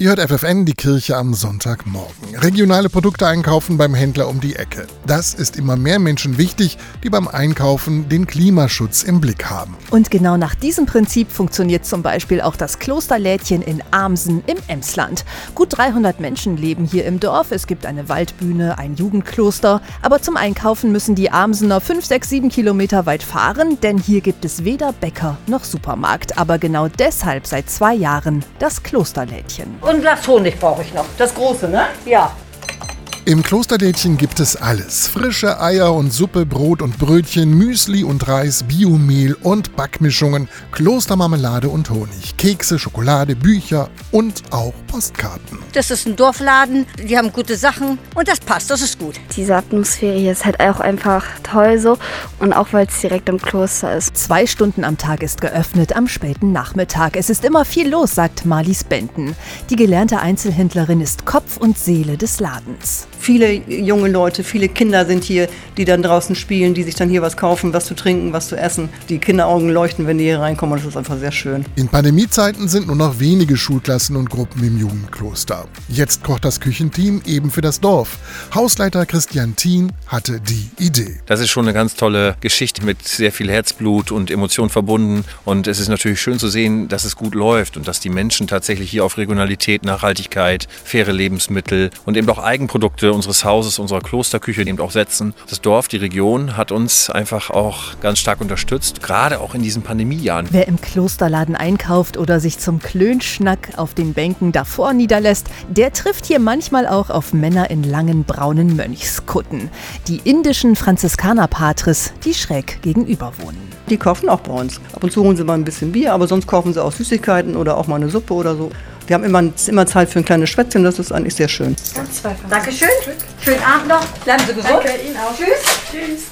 Ihr hört FFN, die Kirche am Sonntagmorgen. Regionale Produkte einkaufen beim Händler um die Ecke. Das ist immer mehr Menschen wichtig, die beim Einkaufen den Klimaschutz im Blick haben. Und genau nach diesem Prinzip funktioniert zum Beispiel auch das Klosterlädchen in Amsen im Emsland. Gut 300 Menschen leben hier im Dorf. Es gibt eine Waldbühne, ein Jugendkloster. Aber zum Einkaufen müssen die Amsener 5, 6, 7 Kilometer weit fahren, denn hier gibt es weder Bäcker noch Supermarkt. Aber genau deshalb seit zwei Jahren das Klosterlädchen. Und Glas Honig brauche ich noch. Das große, ne? Ja. Im Klosterlädchen gibt es alles. Frische Eier und Suppe, Brot und Brötchen, Müsli und Reis, Biomehl und Backmischungen, Klostermarmelade und Honig, Kekse, Schokolade, Bücher und auch Postkarten. Das ist ein Dorfladen, die haben gute Sachen und das passt, das ist gut. Diese Atmosphäre hier ist halt auch einfach toll so und auch weil es direkt am Kloster ist. Zwei Stunden am Tag ist geöffnet, am späten Nachmittag. Es ist immer viel los, sagt Marlies Benten. Die gelernte Einzelhändlerin ist Kopf und Seele des Ladens. Viele junge Leute, viele Kinder sind hier, die dann draußen spielen, die sich dann hier was kaufen, was zu trinken, was zu essen. Die Kinderaugen leuchten, wenn die hier reinkommen und das ist einfach sehr schön. In Pandemiezeiten sind nur noch wenige Schulklassen und Gruppen im Jugendkloster. Jetzt kocht das Küchenteam eben für das Dorf. Hausleiter Christian Thien hatte die Idee. Das ist schon eine ganz tolle Geschichte mit sehr viel Herzblut und Emotion verbunden. Und es ist natürlich schön zu sehen, dass es gut läuft und dass die Menschen tatsächlich hier auf Regionalität, Nachhaltigkeit, faire Lebensmittel und eben auch Eigenprodukte unseres Hauses, unserer Klosterküche eben auch setzen. Das Dorf, die Region hat uns einfach auch ganz stark unterstützt, gerade auch in diesen Pandemiejahren. Wer im Klosterladen einkauft oder sich zum Klönschnack auf den Bänken davor niederlässt, der trifft hier manchmal auch auf Männer in langen braunen Mönchskutten. Die indischen Franziskanerpatres, die schräg gegenüber wohnen. Die kaufen auch bei uns. Ab und zu holen sie mal ein bisschen Bier, aber sonst kaufen sie auch Süßigkeiten oder auch mal eine Suppe oder so. Wir haben immer, immer Zeit für ein kleines Schwätzchen, das ist eigentlich sehr schön. Dankeschön. Schönen Abend noch. Bleiben Sie gesund. Danke Ihnen auch. Tschüss. Tschüss.